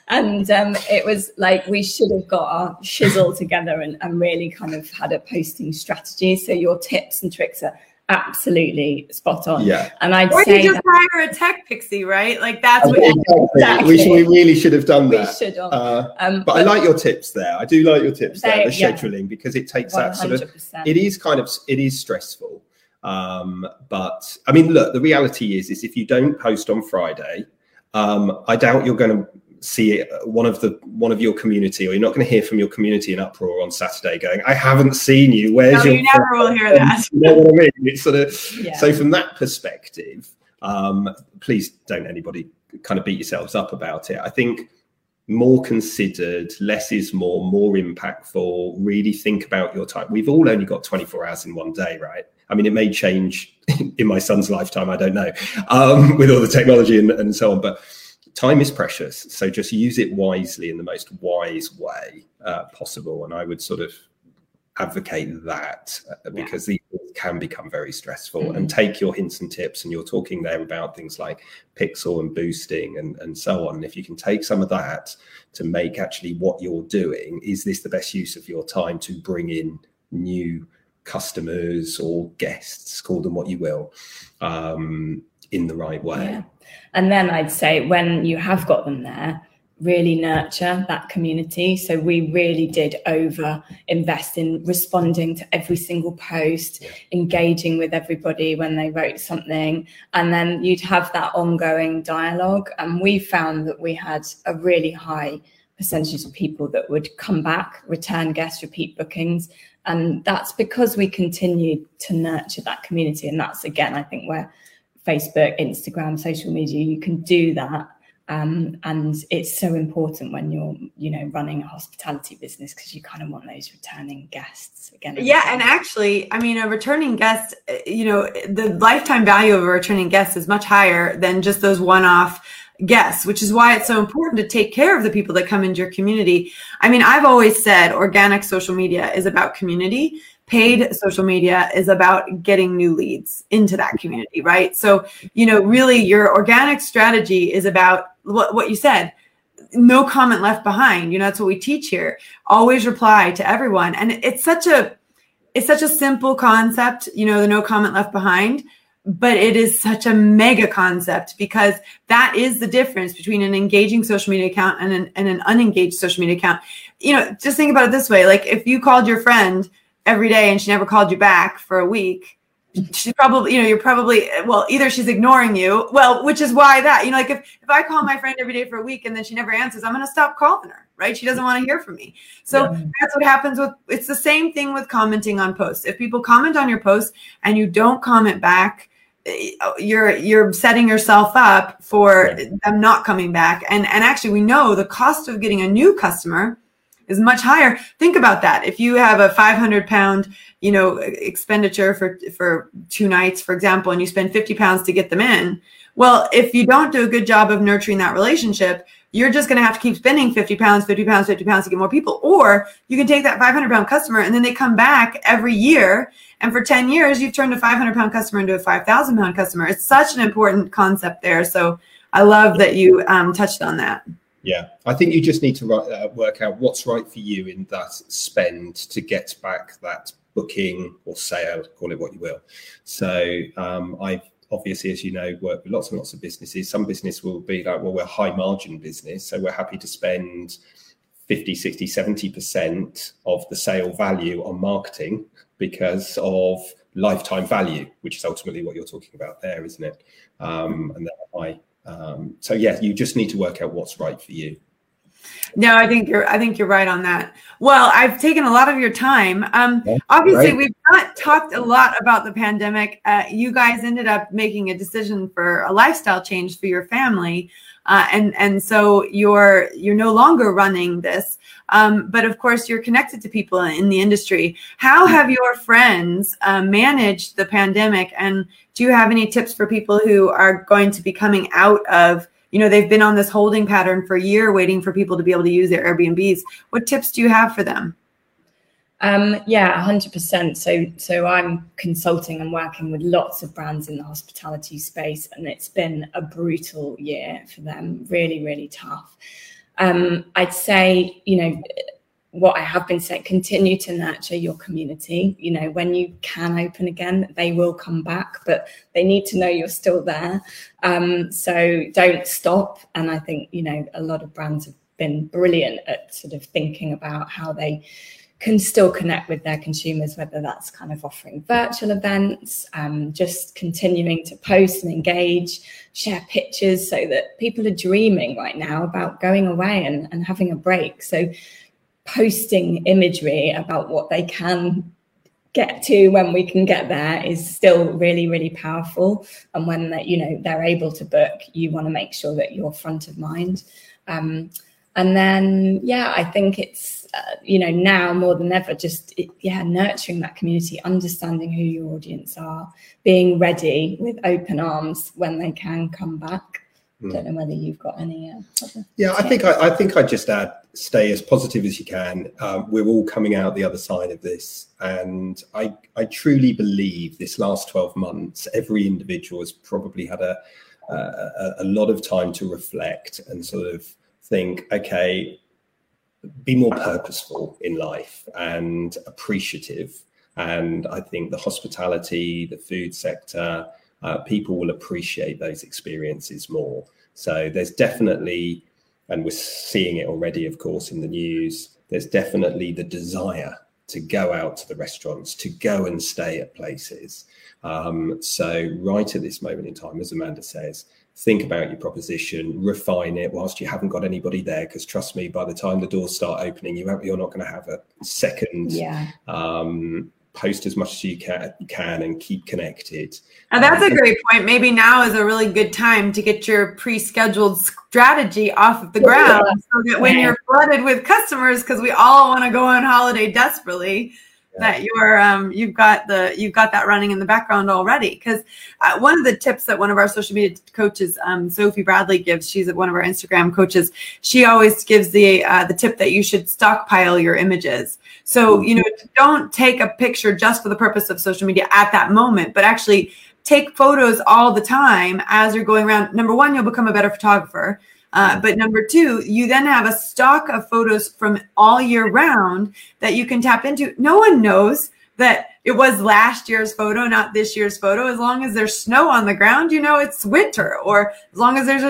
and um, it was like we should have got our shizzle together and, and really kind of had a posting strategy. So your tips and tricks are absolutely spot on. Yeah. And I'd or say you just that, hire a TechPixie, right? Like that's what exactly. we, should, we really should have done that. We should have. Uh, um, but, but, I like your tips there. I do like your tips they, there, the yeah. scheduling, because it takes 100%. that sort of it is kind of it is stressful. Um, but I mean, look, the reality is is if you don't post on Friday, um, I doubt you're going to see one of the one of your community, or you're not going to hear from your community in uproar on Saturday, going, "I haven't seen you. Where's no, your?" You never will hear that. you know what I mean? It's sort of yeah. so from that perspective. Um, please don't anybody kind of beat yourselves up about it. I think more considered, less is more, more impactful. Really think about your time. We've all only got 24 hours in one day, right? I mean, it may change in my son's lifetime. I don't know um, with all the technology and, and so on, but time is precious. So just use it wisely in the most wise way uh, possible. And I would sort of advocate that uh, because yeah. these can become very stressful mm-hmm. and take your hints and tips and you're talking there about things like pixel and boosting and, and so on and if you can take some of that to make actually what you're doing is this the best use of your time to bring in new customers or guests call them what you will um, in the right way yeah. And then I'd say when you have got them there, really nurture that community. So we really did over invest in responding to every single post, yeah. engaging with everybody when they wrote something, and then you'd have that ongoing dialogue. And we found that we had a really high percentage of people that would come back, return guests, repeat bookings. And that's because we continued to nurture that community. And that's again, I think where Facebook, Instagram, social media, you can do that um, and it's so important when you're, you know, running a hospitality business because you kind of want those returning guests again. Yeah, and actually, I mean, a returning guest, uh, you know, the lifetime value of a returning guest is much higher than just those one-off guests, which is why it's so important to take care of the people that come into your community. I mean, I've always said organic social media is about community paid social media is about getting new leads into that community, right? So, you know, really your organic strategy is about what, what you said no comment left behind. You know that's what we teach here. Always reply to everyone. And it's such a it's such a simple concept you know the no comment left behind but it is such a mega concept because that is the difference between an engaging social media account and an, and an unengaged social media account. You know just think about it this way. Like if you called your friend every day and she never called you back for a week she's probably you know you're probably well either she's ignoring you well which is why that you know like if if i call my friend every day for a week and then she never answers i'm going to stop calling her right she doesn't want to hear from me so yeah. that's what happens with it's the same thing with commenting on posts if people comment on your post and you don't comment back eh, you're you're setting yourself up for yeah. them not coming back and and actually we know the cost of getting a new customer is much higher. Think about that. If you have a 500 pound, you know, expenditure for, for two nights, for example, and you spend 50 pounds to get them in, well, if you don't do a good job of nurturing that relationship, you're just going to have to keep spending 50 pounds, 50 pounds, 50 pounds to get more people. Or you can take that 500 pound customer and then they come back every year. And for 10 years, you've turned a 500 pound customer into a 5,000 pound customer. It's such an important concept there. So I love that you um, touched on that. Yeah, I think you just need to uh, work out what's right for you in that spend to get back that booking or sale, call it what you will. So um, I've obviously, as you know, worked with lots and lots of businesses. Some business will be like, well, we're high margin business, so we're happy to spend 50, 60, 70% of the sale value on marketing because of lifetime value, which is ultimately what you're talking about there, isn't it? Um, and that high um, so yeah, you just need to work out what's right for you. No, I think you're. I think you're right on that. Well, I've taken a lot of your time. Um, obviously, right. we've not talked a lot about the pandemic. Uh, you guys ended up making a decision for a lifestyle change for your family, uh, and and so you're you're no longer running this. Um, but of course, you're connected to people in the industry. How have your friends uh, managed the pandemic? And do you have any tips for people who are going to be coming out of, you know, they've been on this holding pattern for a year waiting for people to be able to use their Airbnbs? What tips do you have for them? Um, yeah, hundred percent. So, so I'm consulting and working with lots of brands in the hospitality space, and it's been a brutal year for them. Really, really tough um, I'd say, you know, what I have been saying, continue to nurture your community. You know, when you can open again, they will come back, but they need to know you're still there. Um, so don't stop. And I think, you know, a lot of brands have been brilliant at sort of thinking about how they can still connect with their consumers, whether that's kind of offering virtual events, um, just continuing to post and engage, share pictures so that people are dreaming right now about going away and, and having a break. So, posting imagery about what they can get to when we can get there is still really really powerful. And when that you know they're able to book you want to make sure that you're front of mind. Um, and then yeah i think it's uh, you know now more than ever just yeah nurturing that community understanding who your audience are being ready with open arms when they can come back mm. don't know whether you've got any uh, yeah i think I, I, think I'd just add stay as positive as you can um, we're all coming out the other side of this and i i truly believe this last 12 months every individual has probably had a a, a lot of time to reflect and sort of think okay be more purposeful in life and appreciative. And I think the hospitality, the food sector, uh, people will appreciate those experiences more. So there's definitely and we're seeing it already, of course, in the news. There's definitely the desire to go out to the restaurants, to go and stay at places. Um, so, right at this moment in time, as Amanda says, think about your proposition, refine it whilst you haven't got anybody there. Because trust me, by the time the doors start opening, you you're not going to have a second yeah. um, post as much as you can, can and keep connected. Now that's a um, great point. Maybe now is a really good time to get your pre-scheduled strategy off of the ground so that when you're flooded with customers, because we all want to go on holiday desperately, that you're um, you've got the you've got that running in the background already. Because uh, one of the tips that one of our social media coaches um, sophie bradley gives she's one of our instagram coaches she always gives the uh, the tip that you should stockpile your images. So you know don't take a picture just for the purpose of social media at that moment but actually take photos all the time as you're going around. Number one you'll become a better photographer uh, but number two, you then have a stock of photos from all year round that you can tap into. No one knows that it was last year's photo, not this year's photo. As long as there's snow on the ground, you know it's winter, or as long as there's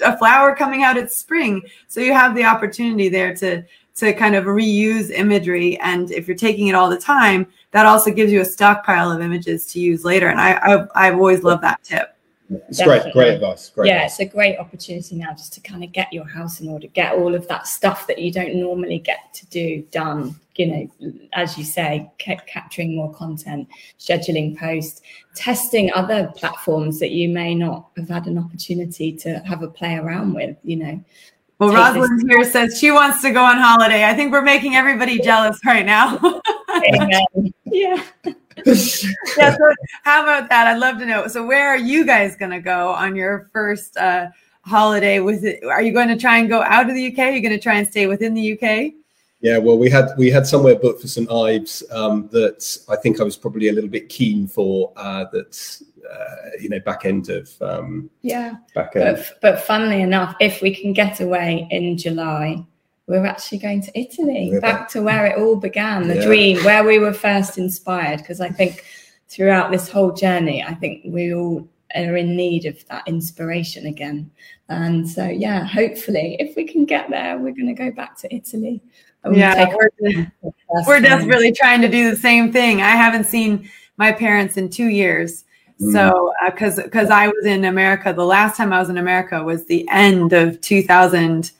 a, a flower coming out, it's spring. So you have the opportunity there to to kind of reuse imagery. And if you're taking it all the time, that also gives you a stockpile of images to use later. And I, I I've always loved that tip. It's Definitely. great, great advice. Great yeah, advice. it's a great opportunity now just to kind of get your house in order, get all of that stuff that you don't normally get to do done. You know, as you say, capturing more content, scheduling posts, testing other platforms that you may not have had an opportunity to have a play around with. You know, well, Rosalind here says she wants to go on holiday. I think we're making everybody jealous right now. yeah. yeah. So how about that? I'd love to know. So where are you guys going to go on your first uh, holiday? With it? Are you going to try and go out of the UK? Are you going to try and stay within the UK? Yeah, well, we had we had somewhere booked for St Ives um, that I think I was probably a little bit keen for. Uh, that uh, you know, back end of um, yeah, back end. But, but funnily enough, if we can get away in July, we're actually going to Italy, we're back, back to where it all began, the yeah. dream, where we were first inspired. Because I think throughout this whole journey, I think we all are in need of that inspiration again. And so, yeah, hopefully, if we can get there, we're going to go back to Italy. Yeah, we're, we're desperately trying to do the same thing. I haven't seen my parents in two years. Mm. So, because uh, because I was in America, the last time I was in America was the end of 2000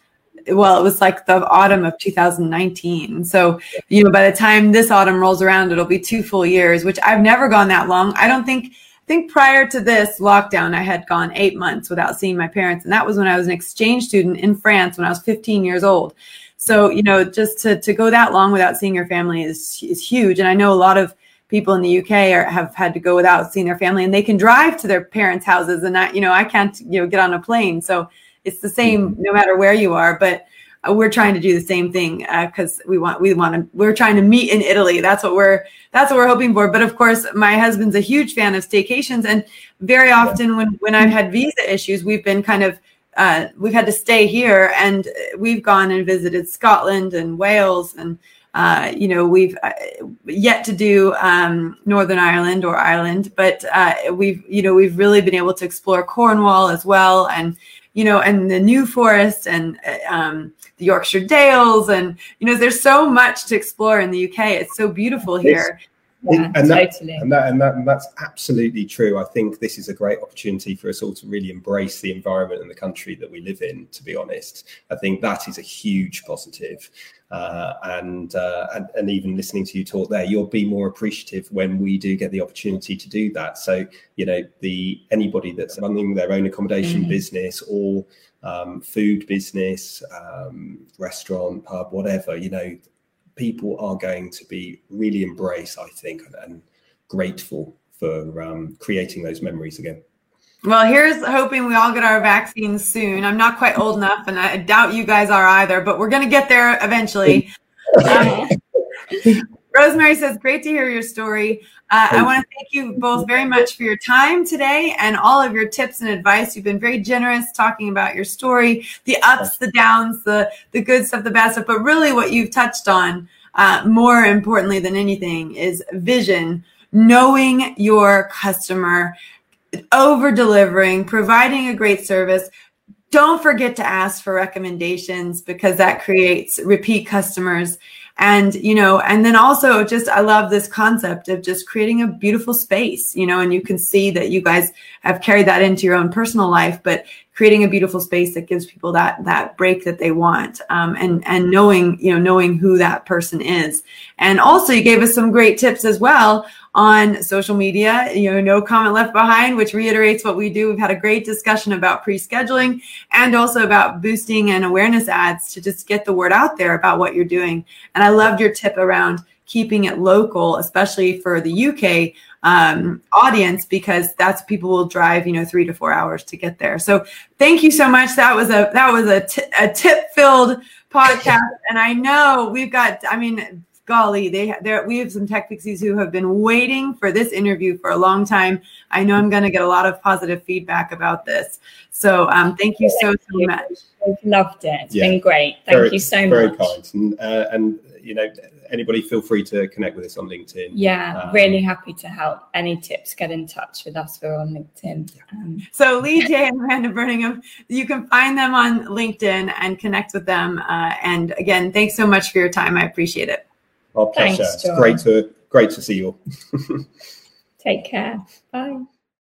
well, it was like the autumn of 2019. So, you know, by the time this autumn rolls around, it'll be two full years, which I've never gone that long. I don't think, I think prior to this lockdown, I had gone eight months without seeing my parents. And that was when I was an exchange student in France when I was 15 years old. So, you know, just to, to go that long without seeing your family is, is huge. And I know a lot of people in the UK are, have had to go without seeing their family and they can drive to their parents' houses. And I, you know, I can't, you know, get on a plane. So, it's the same mm-hmm. no matter where you are, but uh, we're trying to do the same thing because uh, we want we want to we're trying to meet in Italy. That's what we're that's what we're hoping for. But of course, my husband's a huge fan of staycations, and very often when when I've had visa issues, we've been kind of uh, we've had to stay here, and we've gone and visited Scotland and Wales, and uh, you know we've uh, yet to do um, Northern Ireland or Ireland, but uh, we've you know we've really been able to explore Cornwall as well, and you know, and the New Forest and um, the Yorkshire Dales, and you know, there's so much to explore in the UK. It's so beautiful here. Yeah, and, that, totally. and, that, and that and that's absolutely true. I think this is a great opportunity for us all to really embrace the environment and the country that we live in. To be honest, I think that is a huge positive. Uh, and, uh, and and even listening to you talk there, you'll be more appreciative when we do get the opportunity to do that. So you know, the anybody that's running their own accommodation mm-hmm. business or um, food business, um, restaurant, pub, whatever, you know, people are going to be really embrace, I think, and, and grateful for um, creating those memories again. Well, here's hoping we all get our vaccines soon. I'm not quite old enough, and I doubt you guys are either, but we're going to get there eventually. um, Rosemary says, Great to hear your story. Uh, I want to thank you both very much for your time today and all of your tips and advice. You've been very generous talking about your story, the ups, the downs, the, the good stuff, the bad stuff, but really what you've touched on, uh, more importantly than anything, is vision, knowing your customer, over delivering, providing a great service. Don't forget to ask for recommendations because that creates repeat customers. And you know and then also just i love this concept of just creating a beautiful space you know and you can see that you guys have carried that into your own personal life but creating a beautiful space that gives people that that break that they want um, and and knowing you know knowing who that person is. And also you gave us some great tips as well on social media you know no comment left behind which reiterates what we do. We've had a great discussion about pre-scheduling and also about boosting and awareness ads to just get the word out there about what you're doing. And i loved your tip around keeping it local especially for the uk um, audience because that's people will drive you know three to four hours to get there. So thank you so much. That was a that was a, t- a tip filled podcast. And i know we've got i mean golly they there we have some TechPixies who have been waiting for this interview for a long time. I know i'm going to get a lot of positive feedback about this. So um, thank you so so much. I've loved it. It's yeah. been great. Thank very, you so very much. very kind. And, uh, and you know anybody feel free to connect with us on LinkedIn. Yeah, um, really happy to help. Any tips, get in touch with us. We're on LinkedIn. Um, so Lee Jay and Amanda Burningham, you can find them on LinkedIn and connect with them. Uh, and again, thanks so much for your time. I appreciate it. Our pleasure. Thanks, it's great to great to see you. Take care. Bye.